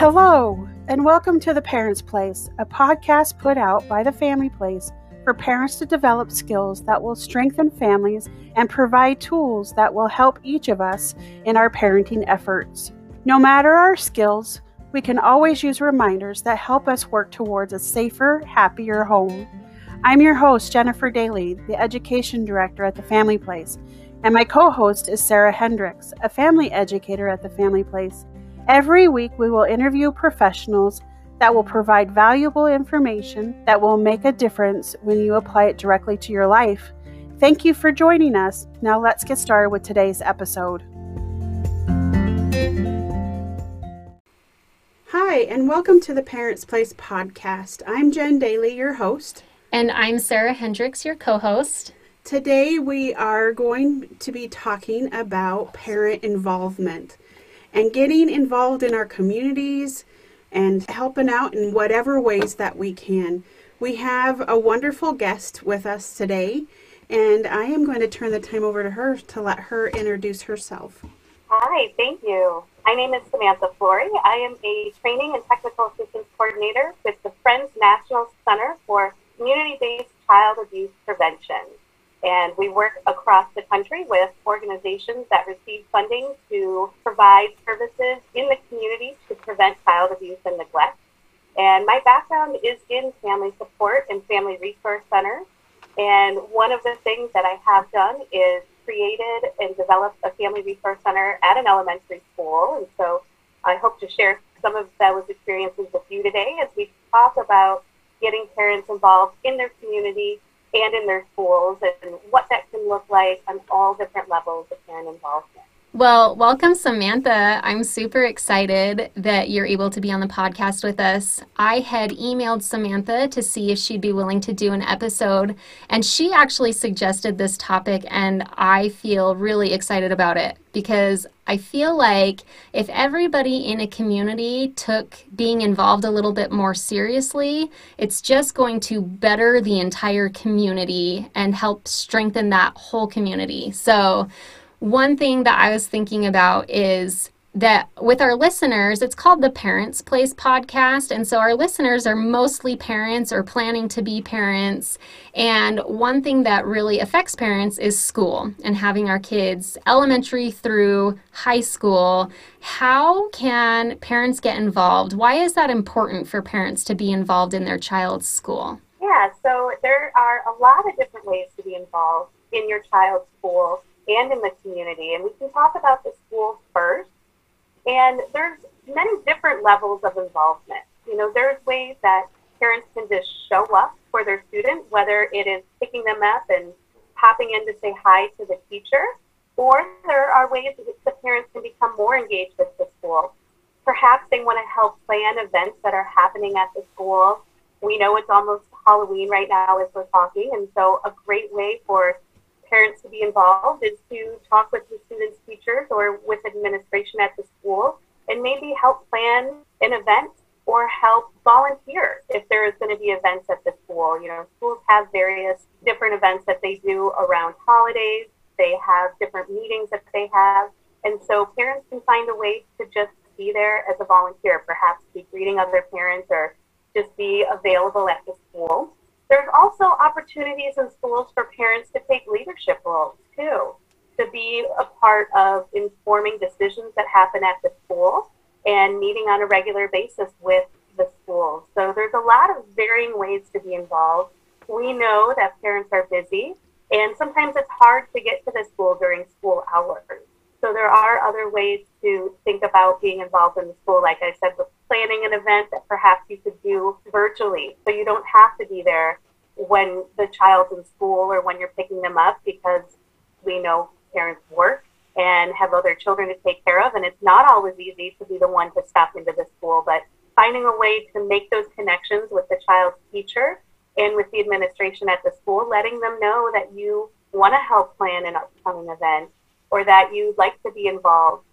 Hello, and welcome to The Parents Place, a podcast put out by The Family Place for parents to develop skills that will strengthen families and provide tools that will help each of us in our parenting efforts. No matter our skills, we can always use reminders that help us work towards a safer, happier home. I'm your host, Jennifer Daly, the Education Director at the Family Place, and my co host is Sara Hendricks, a family educator at the Family Place. Every week, we will interview professionals that will provide valuable information that will make a difference when you apply it directly to your life. Thank you for joining us. Now, let's get started with today's episode. Hi, and welcome to the Parents Place podcast. I'm Jen Daly, your host. And I'm Sara Hendricks, your co host. Today, we are going to be talking about parent involvement and getting involved in our communities and helping out in whatever ways that we can. We have a wonderful guest with us today, and I am going to turn the time over to her to let her introduce herself. Hi, thank you. My name is Samantha Florey. I am a training and technical assistance coordinator with the Friends National Center for Community Based Child Abuse Prevention. And we work across the country with organizations that receive funding to provide services in the community to prevent child abuse and neglect. And my background is in family support and family resource centers. And one of the things that I have done is created and developed a family resource center at an elementary school. And so I hope to share some of those experiences with you today as we talk about getting parents involved in their community and in their schools and what that can look like on all different levels of parent involvement. Well, welcome, Samantha. I'm super excited that you're able to be on the podcast with us. I had emailed Samantha to see if she'd be willing to do an episode, and she actually suggested this topic, and I feel really excited about it because I feel like if everybody in a community took being involved a little bit more seriously, it's just going to better the entire community and help strengthen that whole community. So, one thing that I was thinking about is that with our listeners, it's called the Parents Place podcast. And so our listeners are mostly parents or planning to be parents. And one thing that really affects parents is school and having our kids elementary through high school. How can parents get involved? Why is that important for parents to be involved in their child's school? Yeah, so there are a lot of different ways to be involved in your child's school and in the community. And we can talk about the schools first. And there's many different levels of involvement. You know, there's ways that parents can just show up for their student, whether it is picking them up and popping in to say hi to the teacher, or there are ways that the parents can become more engaged with the school. Perhaps they want to help plan events that are happening at the school. We know it's almost Halloween right now as we're talking, and so a great way for parents to be involved is to talk with the students' teachers or with administration at the school and maybe help plan an event or help volunteer if there is going to be events at the school. You know, schools have various different events that they do around holidays. They have different meetings that they have. And so parents can find a way to just be there as a volunteer, perhaps be greeting other parents or just be available at the school. There's also opportunities in schools for parents to take leadership roles too, to be a part of informing decisions that happen at the school and meeting on a regular basis with the school. So there's a lot of varying ways to be involved. We know that parents are busy and sometimes it's hard to get to the school during school hours. So there are other ways to think about being involved in the school, like I said, with planning an event that perhaps you could do virtually. So you don't have to be there when the child's in school or when you're picking them up because we know parents work and have other children to take care of. And it's not always easy to be the one to stop into the school, but finding a way to make those connections with the child's teacher and with the administration at the school, letting them know that you want to help plan an upcoming event or that you'd like to be involved.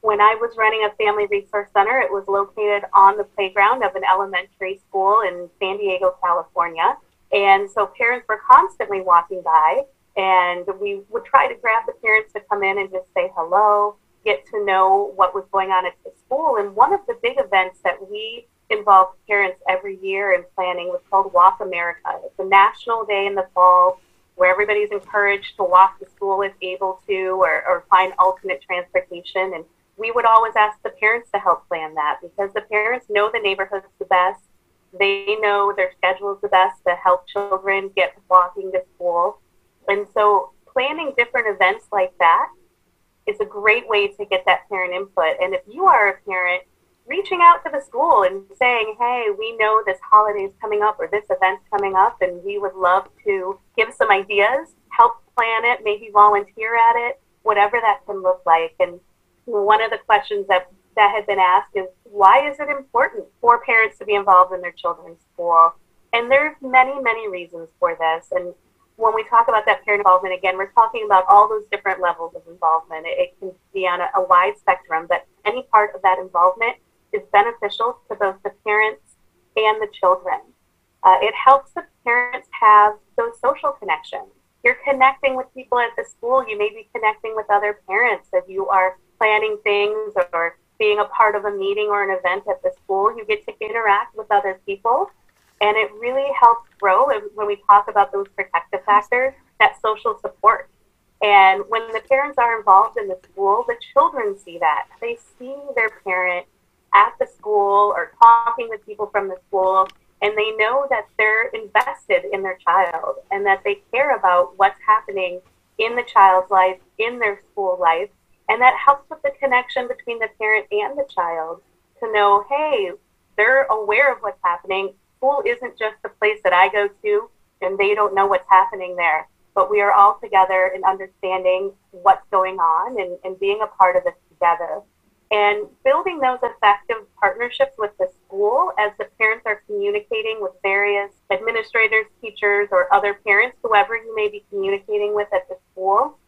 When I was running a family resource center, it was located on the playground of an elementary school in San Diego, California. And so parents were constantly walking by, and we would try to grab the parents to come in and just say hello get to know what was going on at the school. And one of the big events that we involved parents every year in planning was called Walk America. It's a national day in the fall where everybody's encouraged to walk to school if able to or, or find alternate transportation. And we would always ask the parents to help plan that because the parents know the neighborhoods the best. They know their schedules the best to help children get walking to school. And so planning different events like that is a great way to get that parent input. And if you are a parent, reaching out to the school and saying, hey, we know this holiday is coming up or this event's coming up, and we would love to give some ideas, help plan it, maybe volunteer at it, whatever that can look like. And one of the questions that that had been asked is why is it important for parents to be involved in their children's school? And there's many, many reasons for this. And when we talk about that parent involvement, again, we're talking about all those different levels of involvement. It, it can be on a, a wide spectrum, but any part of that involvement is beneficial to both the parents and the children. Uh, it helps the parents have those social connections. You're connecting with people at the school. You may be connecting with other parents as you are planning things or being a part of a meeting or an event at the school. You get to interact with other people, and it really helps grow. when we talk about those protective factors, that social support. And when the parents are involved in the school, the children see that. They see their parent at the school or talking with people from the school, and they know that they're invested in their child and that they care about what's happening in the child's life, in their school life, and that helps with the connection between the parent and the child to know, hey, they're aware of what's happening. School isn't just the place that I go to and they don't know what's happening there. But we are all together in understanding what's going on and, and being a part of this together and building those effective partnerships with the school as the parents are communicating with various administrators, teachers, or other parents, whoever you may be communicating with at the school.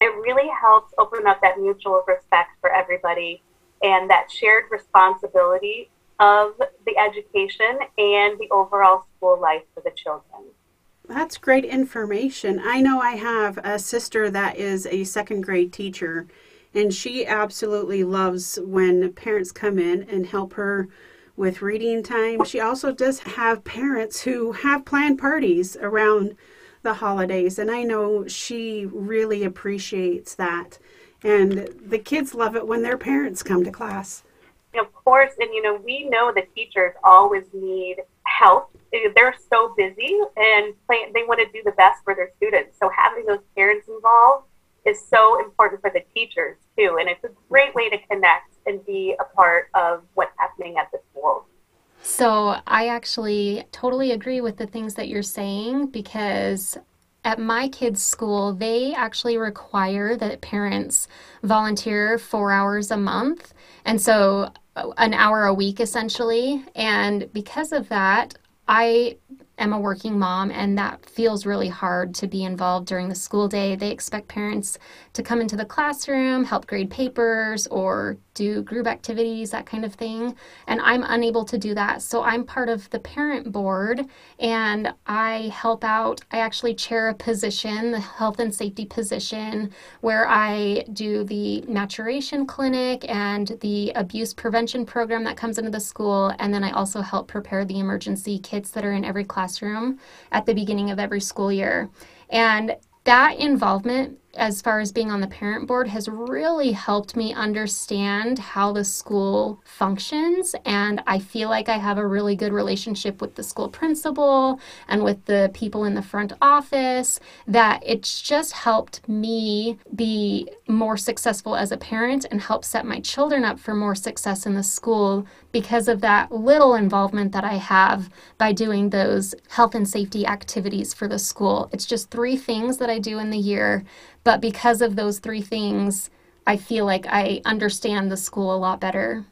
It really helps open up that mutual respect for everybody and that shared responsibility of the education and the overall school life for the children. That's great information. I know I have a sister that is a second grade teacher and she absolutely loves when parents come in and help her with reading time. She also does have parents who have planned parties around the holidays, and I know she really appreciates that. And the kids love it when their parents come to class. Of course, and you know, we know the teachers always need help. Eh, they're so busy and they want to do the best for their students. So having those parents involved is so important for the teachers too. And it's a great way to connect and be a part of what's happening at the school. So I actually totally agree with the things that you're saying because at my kids' school, they actually require that parents volunteer four hours a month. And so uh, an hour a week essentially. And because of that, I am a working mom and that feels really hard to be involved during the school day. They expect parents to come into the classroom, help grade papers, or do group activities, that kind of thing. And I'm unable to do that. So I'm part of the parent board and I help out. I actually chair a position, the health and safety position, where I do the maturation clinic and the abuse prevention program that comes into the school. And then I also help prepare the emergency kits that are in every classroom at the beginning of every school year. And that involvement as far as being on the parent board has really helped me understand how the school functions. And i feel like i have a really good relationship with the school principal and with the people in the front office that it's just helped me be more successful as a parent and help set my children up for more success in the school because of that little involvement that i have by doing those health and safety activities for the school. It's just three things that i do in the year but because of those three things, I feel like I understand the school a lot better.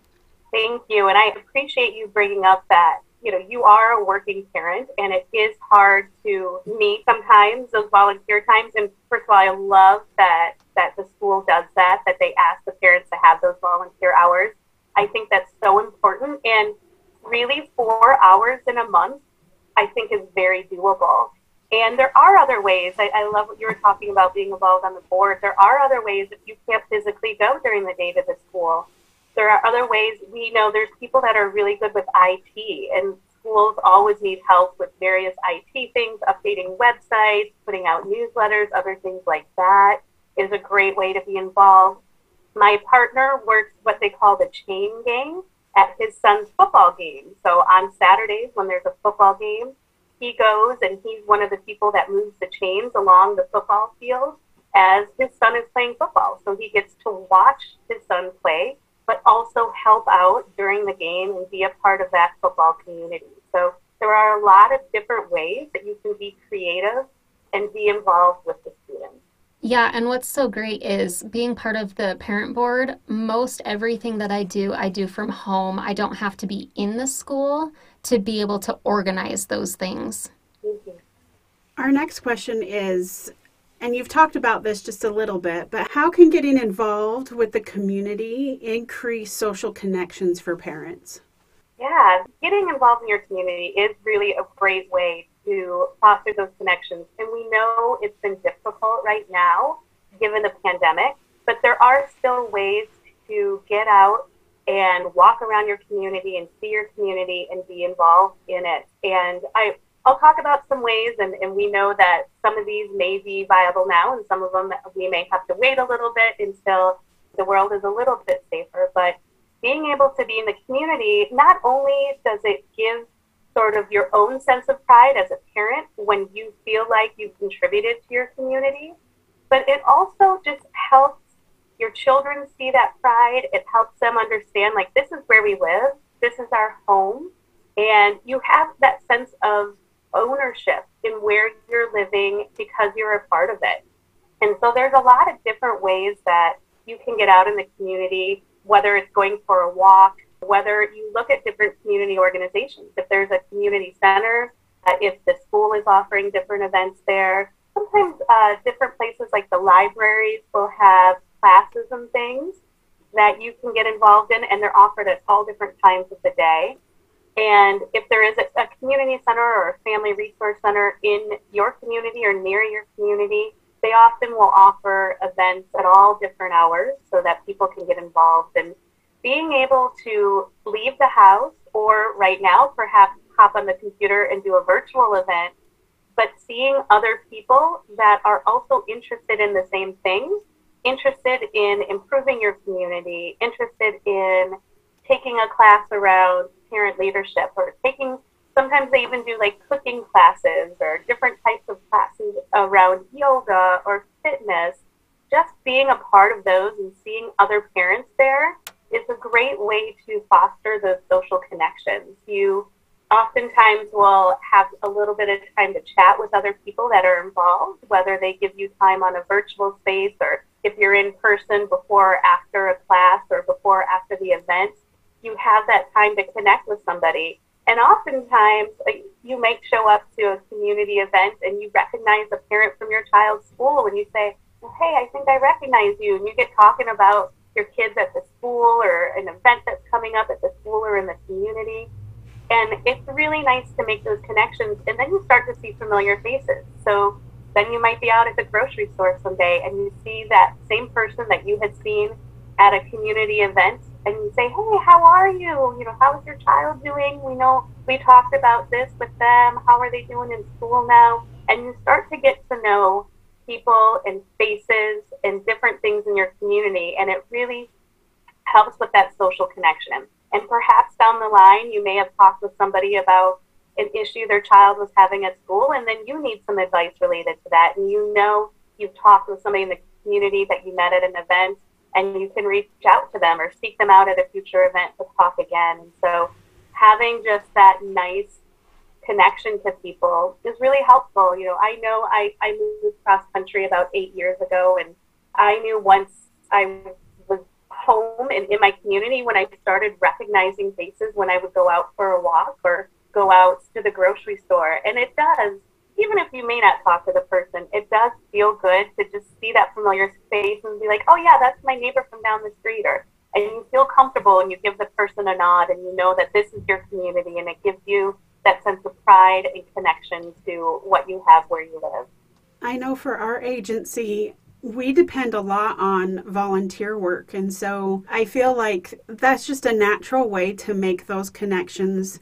Thank you. And I appreciate you bringing up that, you know, you are a working parent and it is hard to meet sometimes those volunteer times. And first of all, I love that, that the school does that, that they ask the parents to have those volunteer hours. I think that's so important. And really, four hours in a month, I think is very doable. And there are other ways. I, I love what you were talking about being involved on the board. There are other ways if you can't physically go during the day to the school. There are other ways. We know there's people that are really good with IT, and schools always need help with various IT things, updating websites, putting out newsletters, other things like that is a great way to be involved. My partner works what they call the chain gang at his son's football game. So on Saturdays when there's a football game, he goes and he's one of the people that moves the chains along the football field as his son is playing football. So he gets to watch his son play, but also help out during the game and be a part of that football community. So there are a lot of different ways that you can be creative and be involved with the students. Yeah, and what's so great is being part of the parent board, most everything that I do, I do from home. I don't have to be in the school to be able to organize those things. Our next question is and you've talked about this just a little bit, but how can getting involved with the community increase social connections for parents? Yeah, getting involved in your community is really a great way to foster those connections. And we know it's been difficult right now given the pandemic, but there are still ways to get out and walk around your community and see your community and be involved in it. And I, I'll talk about some ways, and, and we know that some of these may be viable now, and some of them we may have to wait a little bit until the world is a little bit safer. But being able to be in the community, not only does it give sort of your own sense of pride as a parent when you feel like you've contributed to your community, but it also just helps your children see that pride. It helps them understand, like, this is where we live, this is our home, and you have that sense of ownership in where you're living because you're a part of it. And so there's a lot of different ways that you can get out in the community, whether it's going for a walk, whether you look at different community organizations, if there's a community center, uh, if the school is offering different events there. Sometimes uh, different places like the libraries will have classes and things that you can get involved in, and they're offered at all different times of the day. And if there is a, a community center or a family resource center in your community or near your community, they often will offer events at all different hours so that people can get involved. And being able to leave the house or right now perhaps hop on the computer and do a virtual event, but seeing other people that are also interested in the same things, interested in improving your community, interested in taking a class around parent leadership or taking sometimes they even do like cooking classes or different types of classes around yoga or fitness just being a part of those and seeing other parents there is a great way to foster those social connections. You oftentimes will have a little bit of time to chat with other people that are involved, whether they give you time on a virtual space or if you're in person before or after a class or before or after the event, you have that time to connect with somebody. And oftentimes uh, you might show up to a community event and you recognize a parent from your child's school and you say, well, hey, I think I recognize you. And you get talking about your kids at the school or an event that's coming up at the school or in the community. And it's really nice to make those connections. And then you start to see familiar faces. So then you might be out at the grocery store someday and you see that same person that you had seen at a community event and you say, hey, how are you? You know, how's your child doing? We know we talked about this with them. How are they doing in school now? And you start to get to know people and faces and different things in your community. And it really helps with that social connection. And perhaps down the line, you may have talked with somebody about an issue their child was having at school, and then you need some advice related to that. And you know you've talked with somebody in the community that you met at an event, and you can reach out to them or seek them out at a future event to talk again. And so having just that nice connection to people is really helpful. You know, I know I, I moved cross country about eight years ago, and I knew once I was home and in my community when I started recognizing faces when I would go out for a walk or go out to the grocery store. And it does, even if you may not talk to the person, it does feel good to just see that familiar face and be like, oh, yeah, that's my neighbor from down the street. Or, and you feel comfortable and you give the person a nod and you know that this is your community and it gives you that sense of pride and connection to what you have where you live. I know for our agency, we depend a lot on volunteer work. And so I feel like that's just a natural way to make those connections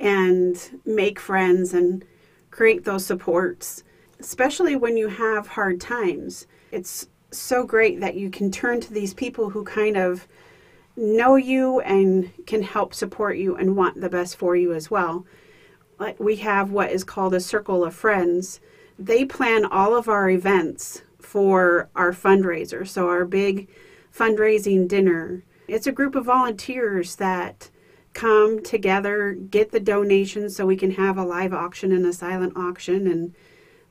and make friends and create those supports, especially when you have hard times. It's so great that you can turn to these people who kind of know you and can help support you and want the best for you as well. We have what is called a circle of friends. They plan all of our events for our fundraiser. So our big fundraising dinner. It's a group of volunteers that come together, get the donations so we can have a live auction and a silent auction and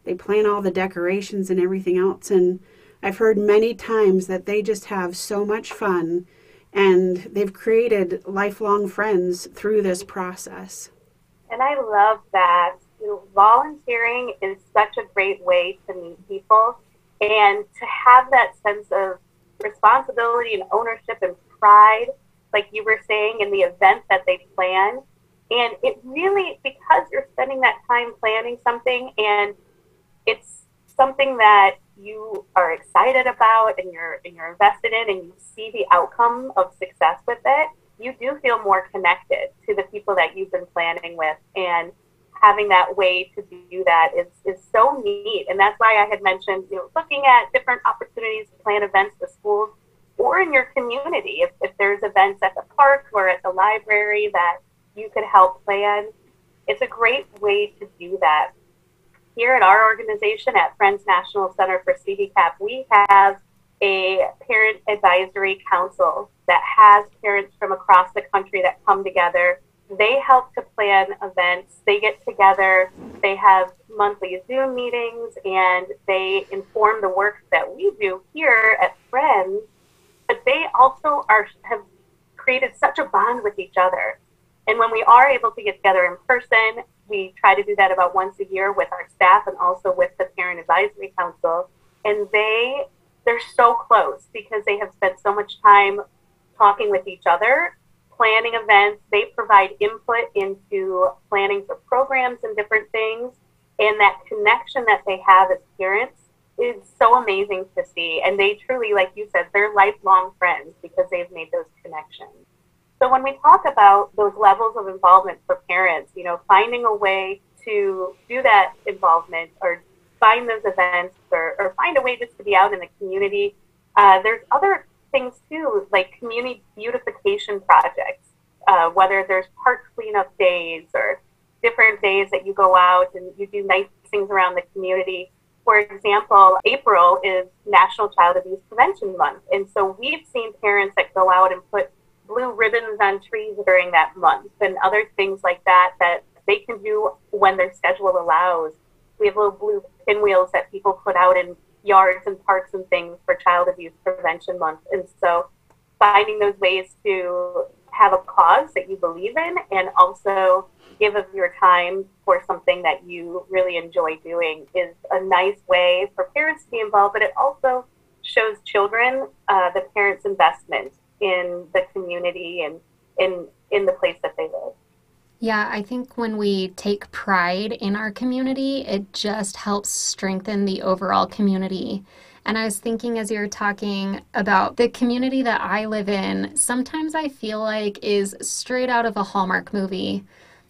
they plan all the decorations and everything else and I've heard many times that they just have so much fun and they've created lifelong friends through this process. And I love that. Volunteering is such a great way to meet people and to have that sense of responsibility and ownership and pride, like you were saying, in the event that they plan. And it really, because you're spending that time planning something and it's something that you are excited about and you're and you're invested in and you see the outcome of success with it, you do feel more connected to the people that you've been planning with and having that way to do that is, is so neat. And that's why I had mentioned, you know, looking at different opportunities to plan events with schools or in your community. If, if there's events at the park or at the library that you could help plan, it's a great way to do that here at our organization at Friends National Center for CBCAP, we have a parent advisory council that has parents from across the country that come together. They help to plan events. They get together. They have monthly Zoom meetings and they inform the work that we do here at Friends. But they also are have created such a bond with each other. And when we are able to get together in person we try to do that about once a year with our staff and also with the parent advisory council. And they they're so close because they have spent so much time talking with each other planning events. They provide input into planning for programs and different things. And that connection that they have as parents is so amazing to see and they truly like you said they're lifelong friends because they've made those connections so when we talk about those levels of involvement for parents, you know, finding a way to do that involvement or find those events or, or find a way just to be out in the community, uh, there's other things too, like community beautification projects, uh, whether there's park cleanup days or different days that you go out and you do nice things around the community. For example, April is National Child Abuse Prevention Month. And so we've seen parents that go out and put blue ribbons on trees during that month and other things like that that they can do when their schedule allows. We have little blue pinwheels that people put out in yards and parks and things for Child Abuse Prevention Month. And so finding those ways to have a cause that you believe in and also give of your time for something that you really enjoy doing is a nice way for parents to be involved, but it also shows children uh, the parents' investment in the community and in in the place that they live. Yeah, I think when we take pride in our community, it just helps strengthen the overall community. And I was thinking as you were talking about the community that I live in, sometimes I feel like is straight out of a Hallmark movie.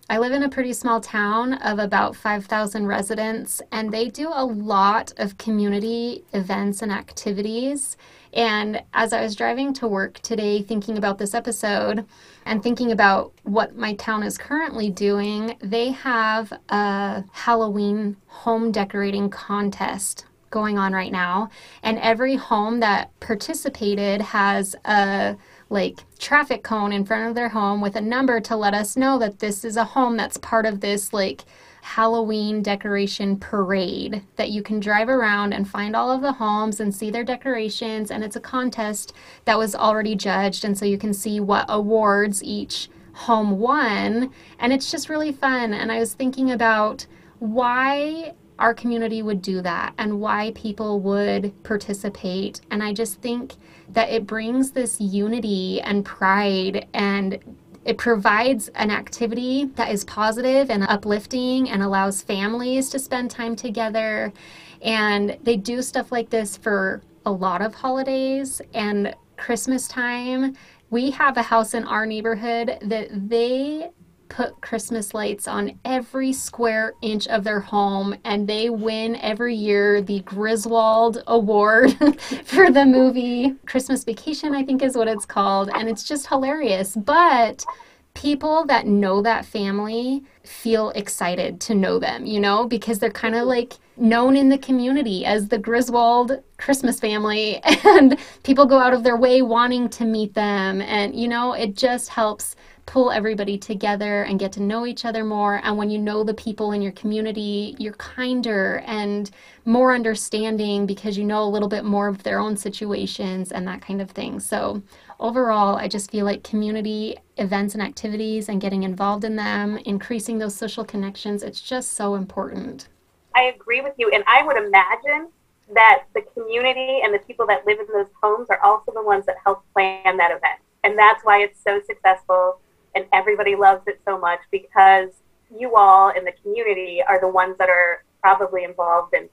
I live in a pretty small town of about 5,000 residents, and they do a lot of community events and activities. And as I was driving to work today, thinking about this episode and thinking about what my town is currently doing, they have a Halloween home decorating contest going on right now. And every home that participated has a like traffic cone in front of their home with a number to let us know that this is a home that's part of this like Halloween decoration parade that you can drive around and find all of the homes and see their decorations. And it's a contest that was already judged. And so you can see what awards each home won. And it's just really fun. And I was thinking about why our community would do that and why people would participate. And I just think that it brings this unity and pride and It provides an activity that is positive and uplifting and allows families to spend time together. And they do stuff like this for a lot of holidays and Christmas time. We have a house in our neighborhood that they put Christmas lights on every square inch of their home, and they win every year the Griswold Award for the movie Christmas Vacation, I think is what it's called. And it's just hilarious. But people that know that family feel excited to know them, you know, because they're kind of like known in the community as the Griswold Christmas family, and people go out of their way wanting to meet them. And, you know, it just helps pull everybody together and get to know each other more. And when you know the people in your community, you're kinder and more understanding because you know a little bit more of their own situations and that kind of thing. So, overall, I just feel like community events and activities and getting involved in them, increasing those social connections, it's just so important. I agree with you. And I would imagine that the community and the people that live in those homes are also the ones that help plan that event. And that's why it's so successful and everybody loves it so much because you all in the community are the ones that are probably involved in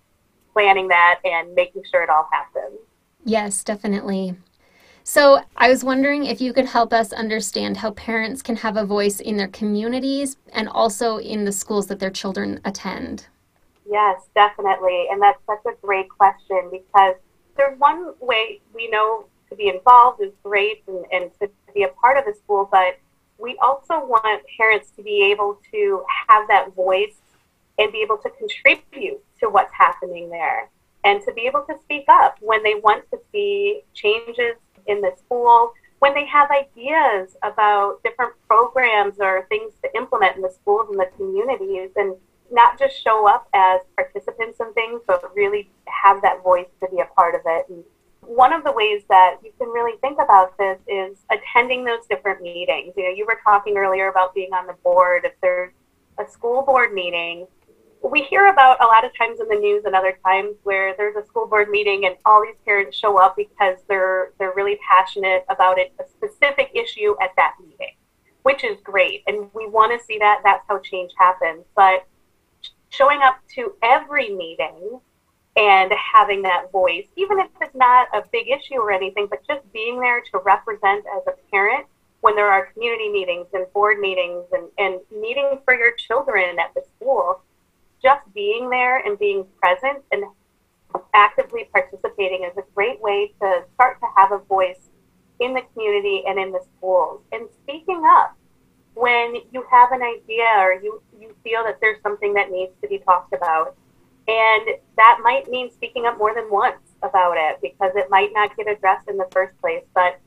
planning that and making sure it all happens. Yes, definitely. So, I was wondering if you could help us understand how parents can have a voice in their communities and also in the schools that their children attend. Yes, definitely. And that's such a great question because there's one way we know to be involved is great and, and to be a part of the school, but we also want parents to be able to have that voice and be able to contribute to what's happening there and to be able to speak up when they want to see changes in the school, when they have ideas about different programs or things to implement in the schools and the communities, and not just show up as participants in things, but really have that voice to be a part of it and one of the ways that you can really think about this is attending those different meetings. You know, you were talking earlier about being on the board. If there's a school board meeting, we hear about a lot of times in the news and other times where there's a school board meeting and all these parents show up because they're they're really passionate about it, a specific issue at that meeting, which is great. And we want to see that. That's how change happens. But showing up to every meeting and having that voice, even if it's not a big issue or anything, but just being there to represent as a parent when there are community meetings and board meetings and, and meeting for your children at the school, just being there and being present and actively participating is a great way to start to have a voice in the community and in the schools. And speaking up when you have an idea or you, you feel that there's something that needs to be talked about and that might mean speaking up more than once about it because it might not get addressed in the first place. But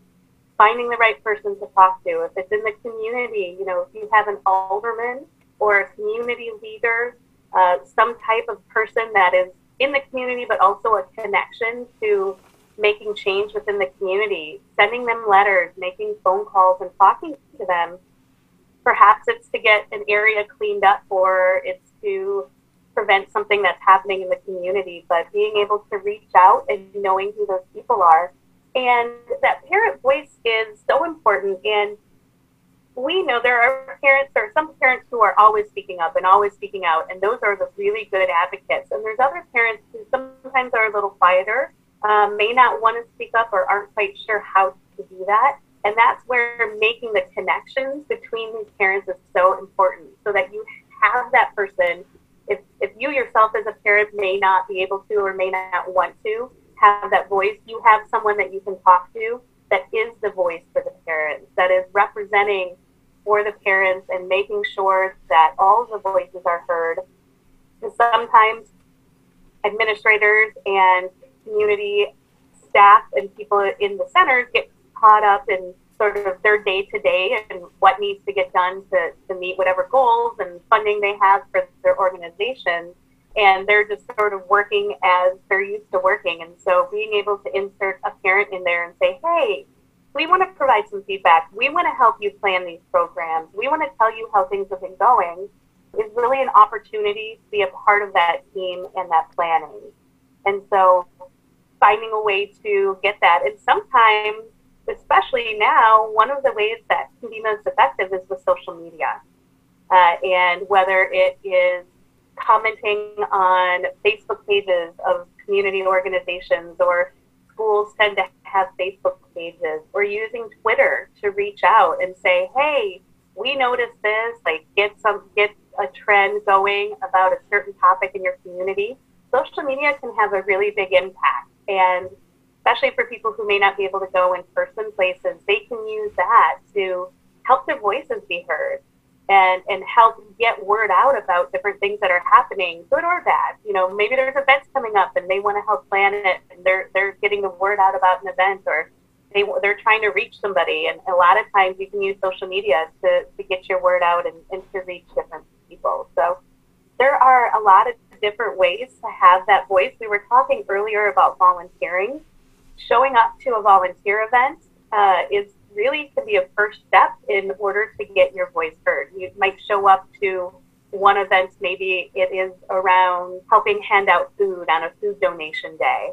finding the right person to talk to, if it's in the community, you know, if you have an alderman or a community leader, uh, some type of person that is in the community but also a connection to making change within the community, sending them letters, making phone calls, and talking to them. Perhaps it's to get an area cleaned up, or it's to prevent something that's happening in the community, but being able to reach out and knowing who those people are. And that parent voice is so important. And we know there are parents, there are some parents who are always speaking up and always speaking out, and those are the really good advocates. And there's other parents who sometimes are a little quieter, um, may not want to speak up or aren't quite sure how to do that. And that's where making the connections between these parents is so important so that you have that person if, if you yourself as a parent may not be able to or may not want to have that voice, you have someone that you can talk to that is the voice for the parents, that is representing for the parents and making sure that all of the voices are heard. Because sometimes administrators and community staff and people in the centers get caught up in sort of their day to day and what needs to get done to, to meet whatever goals and funding they have for their organization. And they're just sort of working as they're used to working. And so being able to insert a parent in there and say, hey, we want to provide some feedback. We want to help you plan these programs. We want to tell you how things have been going is really an opportunity to be a part of that team and that planning. And so finding a way to get that. And sometimes especially now, one of the ways that can be most effective is with social media. Uh, and whether it is commenting on Facebook pages of community organizations or schools tend to have Facebook pages or using Twitter to reach out and say, hey, we noticed this, like get some get a trend going about a certain topic in your community. Social media can have a really big impact and especially for people who may not be able to go in person places, they can use that to help their voices be heard and and help get word out about different things that are happening, good or bad. You know, maybe there's events coming up and they want to help plan it, and they're they're getting the word out about an event, or they they're trying to reach somebody. And a lot of times you can use social media to to get your word out and, and to reach different people. So there are a lot of different ways to have that voice. We were talking earlier about volunteering. Showing up to a volunteer event uh, is really can be a first step in order to get your voice heard. You might show up to one event, maybe it is around helping hand out food on a food donation day.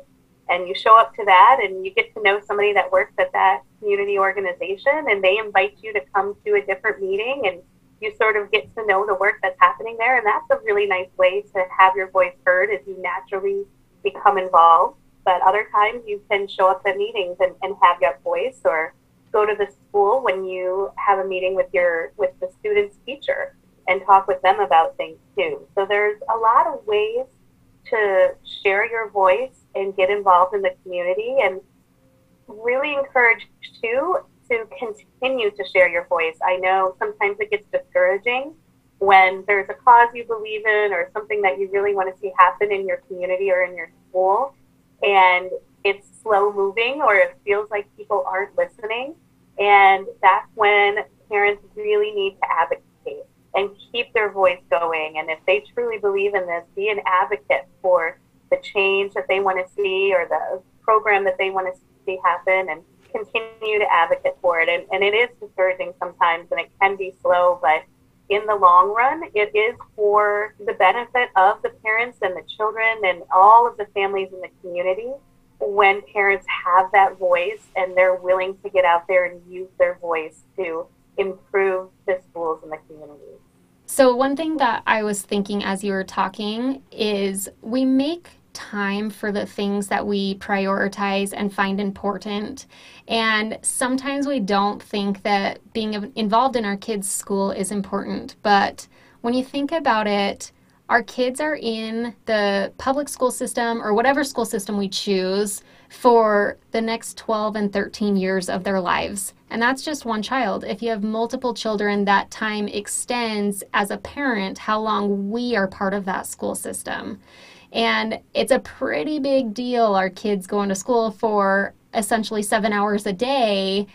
And you show up to that and you get to know somebody that works at that community organization and they invite you to come to a different meeting and you sort of get to know the work that's happening there. And that's a really nice way to have your voice heard as you naturally become involved. But other times you can show up at meetings and, and have your voice or go to the school when you have a meeting with your with the student's teacher and talk with them about things too. So there's a lot of ways to share your voice and get involved in the community and really encourage too to continue to share your voice. I know sometimes it gets discouraging when there's a cause you believe in or something that you really want to see happen in your community or in your school and it's slow moving or it feels like people aren't listening and that's when parents really need to advocate and keep their voice going. And if they truly believe in this, be an advocate for the change that they want to see or the program that they want to see happen and continue to advocate for it. And, and it is discouraging sometimes and it can be slow, but in the long run, it is for the benefit of the parents and the children and all of the families in the community when parents have that voice and they're willing to get out there and use their voice to improve the schools and the community. So, one thing that I was thinking as you were talking is we make time for the things that we prioritize and find important. And sometimes we don't think that being involved in our kids' school is important. But when you think about it, our kids are in the public school system or whatever school system we choose for the next 12 and 13 years of their lives. And that's just one child. If you have multiple children, that time extends as a parent how long we are part of that school system. And it's a pretty big deal, our kids going to school for essentially seven hours a day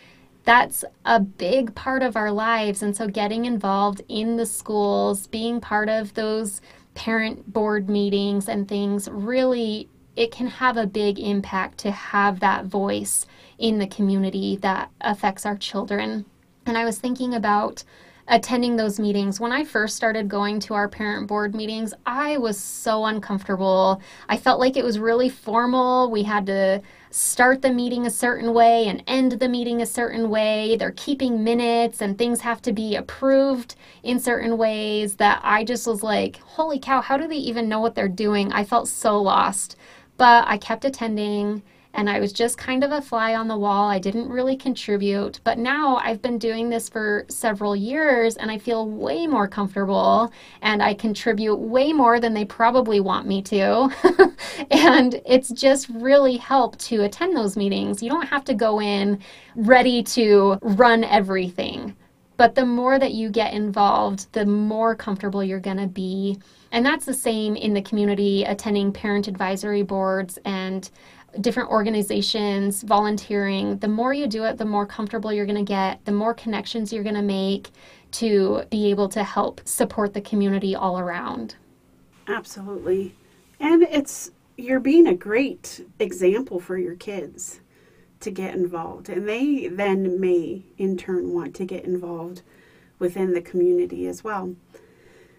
that's a big part of our lives. And so, getting involved in the schools, being part of those parent board meetings and things really it can have a big impact to have that voice in the community that affects our children. And I was thinking about attending those meetings. When I first started going to our parent board meetings, I was so uncomfortable. I felt like it was really formal. We had to start the meeting a certain way and end the meeting a certain way. They're keeping minutes and things have to be approved in certain ways that I just was like, holy cow, how do they even know what they're doing? I felt so lost. But I kept attending and I was just kind of a fly on the wall. I didn't really contribute, but now I've been doing this for several years and I feel way more comfortable and I contribute way more than they probably want me to. and it's just really helped to attend those meetings. You don't have to go in ready to run everything. But the more that you get involved, the more comfortable you're going to be. And that's the same in the community, attending parent advisory boards and different organizations, volunteering, the more you do it, the more comfortable you're going to get, the more connections you're going to make to be able to help support the community all around. Absolutely. And it's you're being a great example for your kids to get involved and they then may in turn want to get involved within the community as well.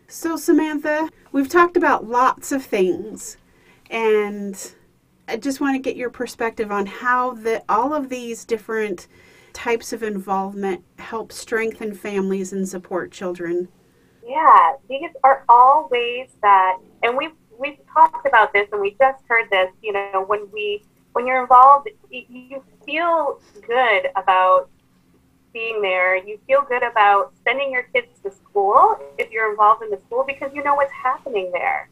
So Samantha, we've talked about lots of things and I just want to get your perspective on how the all of these different types of involvement help strengthen families and support children? Yeah, these are all ways that, and we've we've talked about this, and we just heard this. You know, when we when you're involved, you feel good about being there. You feel good about sending your kids to school if you're involved in the school because you know what's happening there.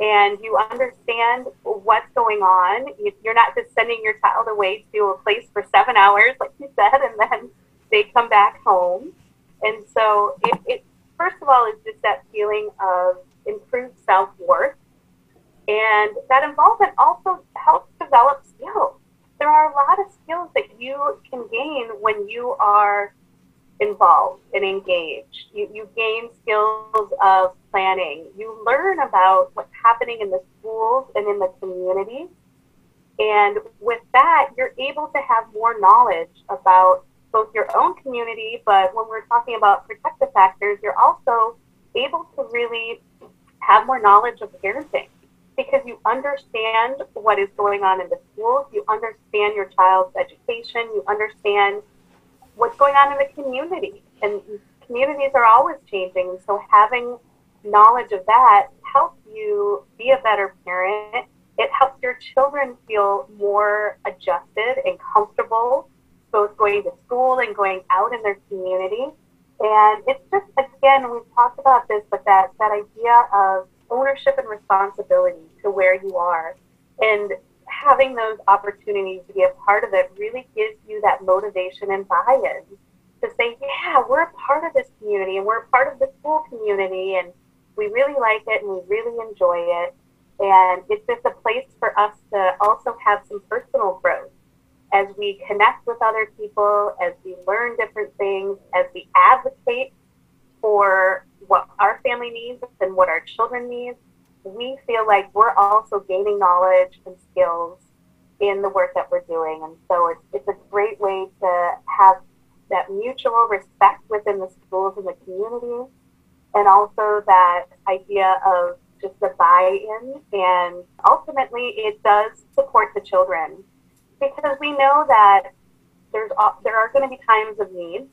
And you understand what's going on. You're not just sending your child away to a place for seven hours, like you said, and then they come back home. And so it, it first of all is just that feeling of improved self worth. And that involvement also helps develop skills there are a lot of skills that you can gain when you are involved and engaged. You, you gain skills of planning. You learn about what's happening in the schools and in the community. And with that, you're able to have more knowledge about both your own community, but when we're talking about protective factors, you're also able to really have more knowledge of parenting because you understand what is going on in the schools, you understand your child's education, you understand what's going on in the community. And communities are always changing. So having knowledge of that helps you be a better parent. It helps your children feel more adjusted and comfortable, both going to school and going out in their community. And it's just, again, we've talked about this, but that, that idea of ownership and responsibility to where you are. And having those opportunities to be a part of it really gives you that motivation and buy in to say, yeah, we're a part of this community and we're a part of the school community and we really like it and we really enjoy it. And it's just a place for us to also have some personal growth as we connect with other people, as we learn different things, as we advocate for what our family needs and what our children need, we feel like we're also gaining knowledge and skills in the work that we're doing. And so it's, it's a great way to have that mutual respect within the schools and the community, and also that idea of just the buy-in. And ultimately, it does support the children because we know that there's there are going to be times of needs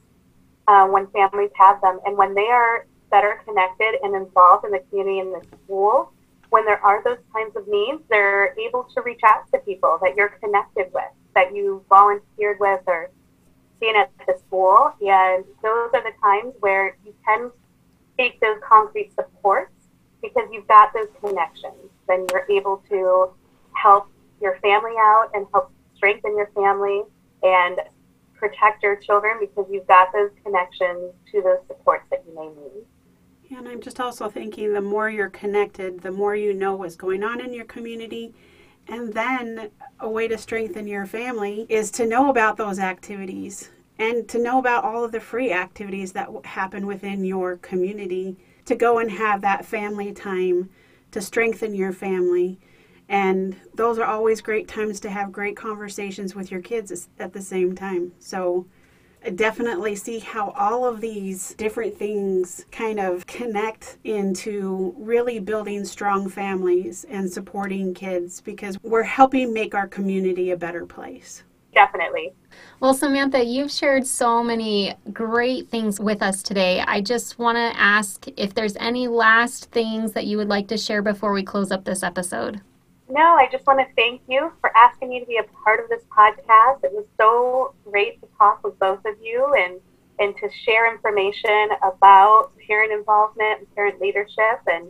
uh, when families have them, and when they are better connected and involved in the community and the school, when there are those kinds of needs, they're able to reach out to people that you're connected with, that you volunteered with or seen at the school. And those are the times where you can take those concrete supports because you've got those connections. Then you're able to help your family out and help strengthen your family and protect your children because you've got those connections to those supports that you may need. And I'm just also thinking the more you're connected, the more you know what's going on in your community. And then a way to strengthen your family is to know about those activities and to know about all of the free activities that happen within your community, to go and have that family time to strengthen your family. And those are always great times to have great conversations with your kids at the same time. So definitely see how all of these different things kind of connect into really building strong families and supporting kids because we're helping make our community a better place. Definitely. Well, Samantha, you've shared so many great things with us today. I just want to ask if there's any last things that you would like to share before we close up this episode. No, I just want to thank you for asking me to be a part of this podcast. It was so great to talk with both of you and and to share information about parent involvement and parent leadership and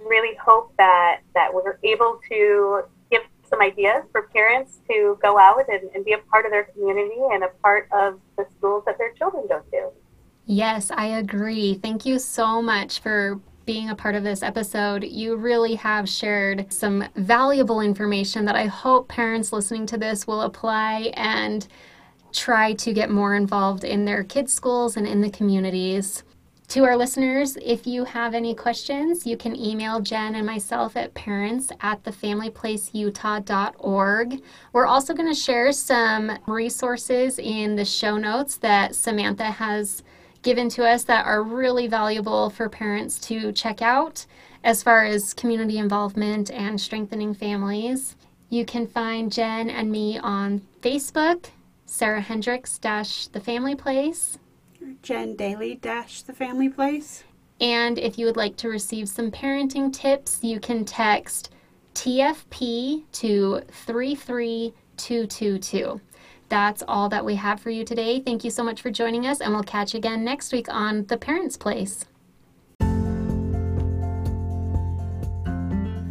really hope that that we're able to give some ideas for parents to go out and, and be a part of their community and a part of the schools that their children go to. Yes, I agree. Thank you so much for being a part of this episode. You really have shared some valuable information that I hope parents listening to this will apply and try to get more involved in their kids' schools and in the communities. To our listeners, if you have any questions, you can email Jen and myself at parents at thefamilyplaceutah.org. We're also going to share some resources in the show notes that Samantha has given to us that are really valuable for parents to check out as far as community involvement and strengthening families. You can find Jen and me on Facebook Sara Hendricks dash the family place. Jen Daly dash the family place. And if you would like to receive some parenting tips, you can text TFP to 33222. That's all that we have for you today. Thank you so much for joining us, and we'll catch you again next week on The Parents Place.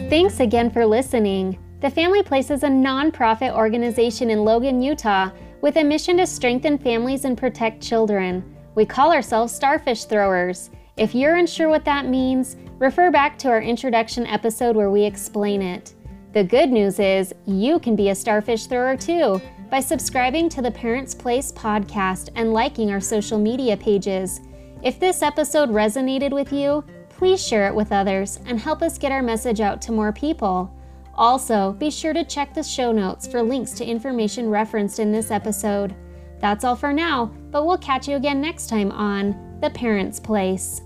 Thanks again for listening. The Family Place is a nonprofit organization in Logan, Utah, with a mission to strengthen families and protect children. We call ourselves Starfish Throwers. If you're unsure what that means, refer back to our introduction episode where we explain it. The good news is you can be a starfish thrower too by subscribing to the Parents Place podcast and liking our social media pages. If this episode resonated with you, please share it with others and help us get our message out to more people. Also, be sure to check the show notes for links to information referenced in this episode. That's all for now, but we'll catch you again next time on The Parents Place.